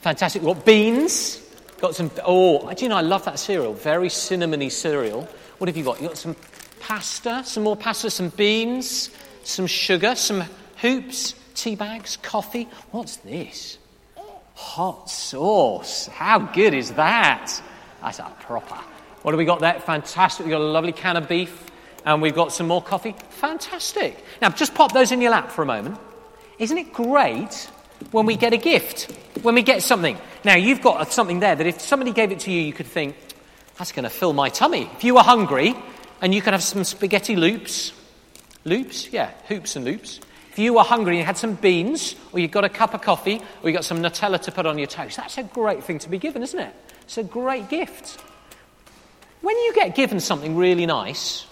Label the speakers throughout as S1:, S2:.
S1: Fantastic. Got beans. Got some, oh, do you know, I love that cereal. Very cinnamony cereal. What have you got? You've got some pasta, some more pasta, some beans, some sugar, some hoops, tea bags, coffee. What's this? Hot sauce. How good is that? That's a proper. What have we got there? Fantastic. We've got a lovely can of beef and we've got some more coffee. Fantastic. Now, just pop those in your lap for a moment. Isn't it great when we get a gift? When we get something. Now, you've got something there that if somebody gave it to you, you could think, that's going to fill my tummy. If you were hungry and you could have some spaghetti loops, loops? Yeah, hoops and loops. If you were hungry and you had some beans, or you got a cup of coffee, or you got some Nutella to put on your toast, that's a great thing to be given, isn't it? It's a great gift. When you get given something really nice,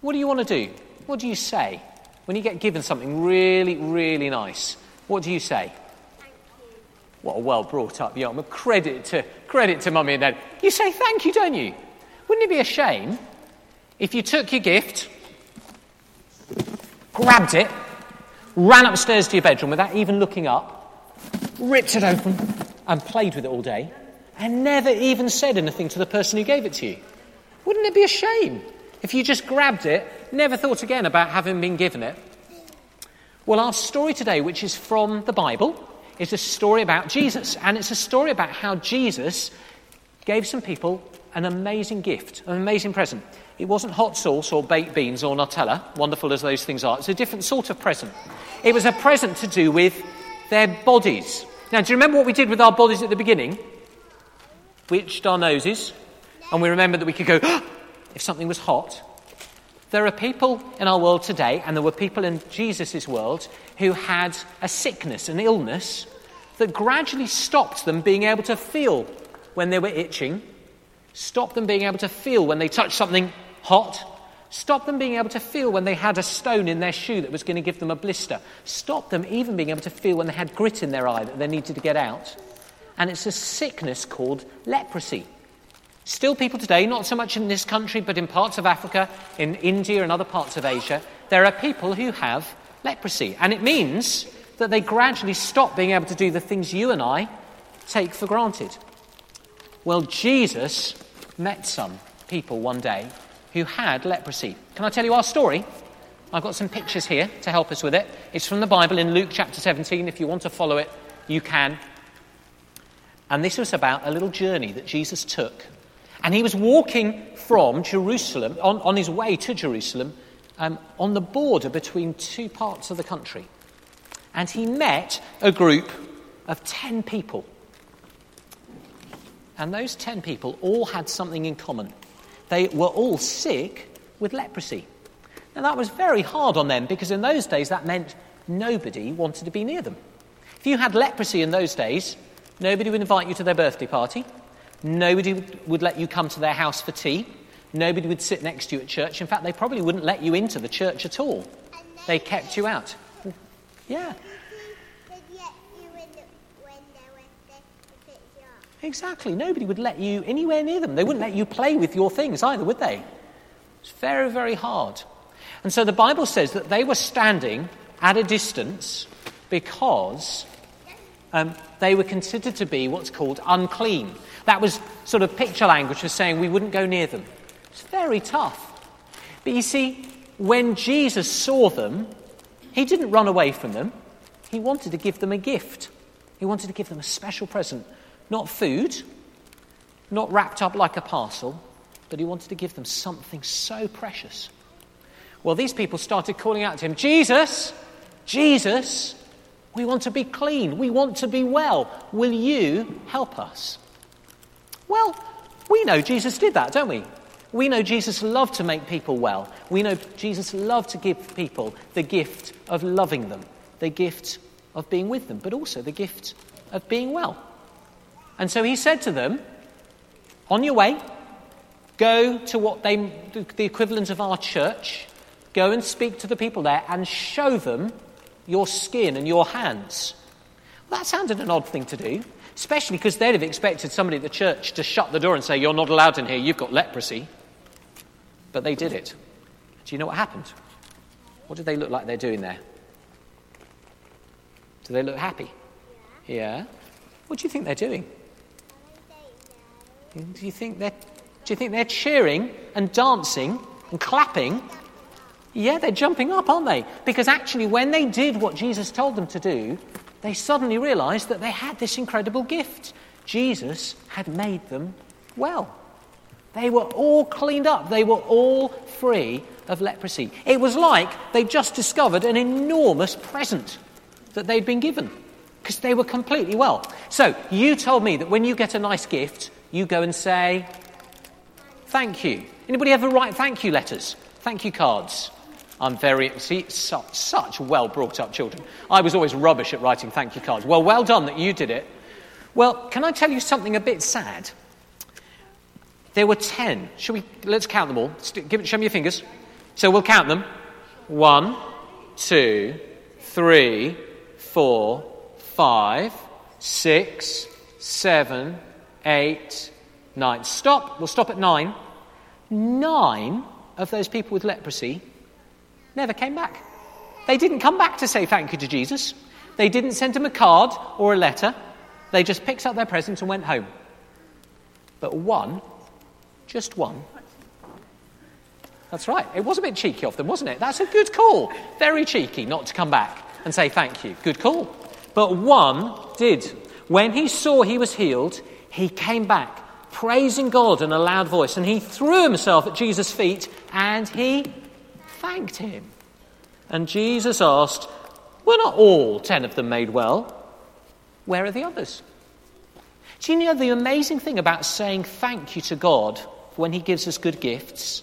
S1: what do you want to do? What do you say? When you get given something really, really nice, what do you say? What a well brought up young man. Credit to, credit to mummy and dad. You say thank you, don't you? Wouldn't it be a shame if you took your gift, grabbed it, ran upstairs to your bedroom without even looking up, ripped it open, and played with it all day, and never even said anything to the person who gave it to you? Wouldn't it be a shame if you just grabbed it, never thought again about having been given it? Well, our story today, which is from the Bible, is a story about Jesus. And it's a story about how Jesus gave some people an amazing gift, an amazing present. It wasn't hot sauce or baked beans or Nutella, wonderful as those things are. It's a different sort of present. It was a present to do with their bodies. Now, do you remember what we did with our bodies at the beginning? We itched our noses, and we remembered that we could go, if something was hot. There are people in our world today, and there were people in Jesus' world, who had a sickness, an illness, that gradually stopped them being able to feel when they were itching, stopped them being able to feel when they touched something hot, stopped them being able to feel when they had a stone in their shoe that was going to give them a blister, stopped them even being able to feel when they had grit in their eye that they needed to get out. And it's a sickness called leprosy. Still, people today, not so much in this country, but in parts of Africa, in India, and other parts of Asia, there are people who have leprosy. And it means that they gradually stop being able to do the things you and I take for granted. Well, Jesus met some people one day who had leprosy. Can I tell you our story? I've got some pictures here to help us with it. It's from the Bible in Luke chapter 17. If you want to follow it, you can. And this was about a little journey that Jesus took. And he was walking from Jerusalem, on, on his way to Jerusalem, um, on the border between two parts of the country. And he met a group of 10 people. And those 10 people all had something in common. They were all sick with leprosy. Now, that was very hard on them because in those days that meant nobody wanted to be near them. If you had leprosy in those days, nobody would invite you to their birthday party, nobody would let you come to their house for tea, Nobody would sit next to you at church. In fact, they probably wouldn't let you into the church at all. They kept you out. Yeah. Exactly. Nobody would let you anywhere near them. They wouldn't let you play with your things either, would they? It's very, very hard. And so the Bible says that they were standing at a distance because um, they were considered to be what's called unclean. That was sort of picture language for saying we wouldn't go near them. It's very tough. But you see, when Jesus saw them, he didn't run away from them. He wanted to give them a gift. He wanted to give them a special present. Not food, not wrapped up like a parcel, but he wanted to give them something so precious. Well, these people started calling out to him, Jesus, Jesus, we want to be clean. We want to be well. Will you help us? Well, we know Jesus did that, don't we? We know Jesus loved to make people well. We know Jesus loved to give people the gift of loving them, the gift of being with them, but also the gift of being well. And so he said to them, On your way, go to what they, the equivalent of our church, go and speak to the people there and show them your skin and your hands. Well, that sounded an odd thing to do, especially because they'd have expected somebody at the church to shut the door and say, You're not allowed in here, you've got leprosy. But they did it. Do you know what happened? What do they look like they're doing there? Do they look happy? Yeah. What do you think they're doing? Do you think they're, do you think they're cheering and dancing and clapping? Yeah, they're jumping up, aren't they? Because actually, when they did what Jesus told them to do, they suddenly realized that they had this incredible gift. Jesus had made them well. They were all cleaned up, they were all free of leprosy. It was like they'd just discovered an enormous present that they'd been given because they were completely well. So, you told me that when you get a nice gift, you go and say, Thank you. Anybody ever write thank you letters? Thank you cards? I'm very, see, such, such well brought up children. I was always rubbish at writing thank you cards. Well, well done that you did it. Well, can I tell you something a bit sad? There were 10. Shall we, let's count them all. Give show me your fingers. So we'll count them. One, two, three, four, five, six, seven, eight, nine. Stop. We'll stop at nine. Nine of those people with leprosy never came back. They didn't come back to say thank you to Jesus. They didn't send him a card or a letter. They just picked up their presents and went home. But one just one. That's right. It was a bit cheeky of them, wasn't it? That's a good call. Very cheeky not to come back and say thank you. Good call. But one did. When he saw he was healed, he came back, praising God in a loud voice, and he threw himself at Jesus' feet and he thanked him. And Jesus asked, Were not all ten of them made well? Where are the others? Do you know the amazing thing about saying thank you to God when He gives us good gifts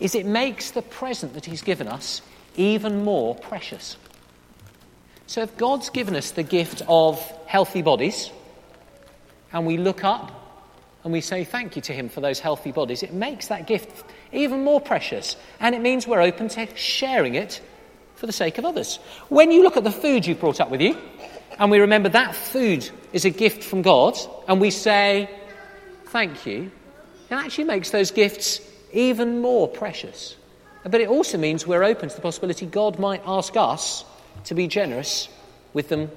S1: is it makes the present that He's given us even more precious. So if God's given us the gift of healthy bodies, and we look up and we say thank you to Him for those healthy bodies, it makes that gift even more precious. And it means we're open to sharing it for the sake of others. When you look at the food you've brought up with you, and we remember that food is a gift from God, and we say thank you, it actually makes those gifts even more precious. But it also means we're open to the possibility God might ask us to be generous with them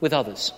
S1: with others.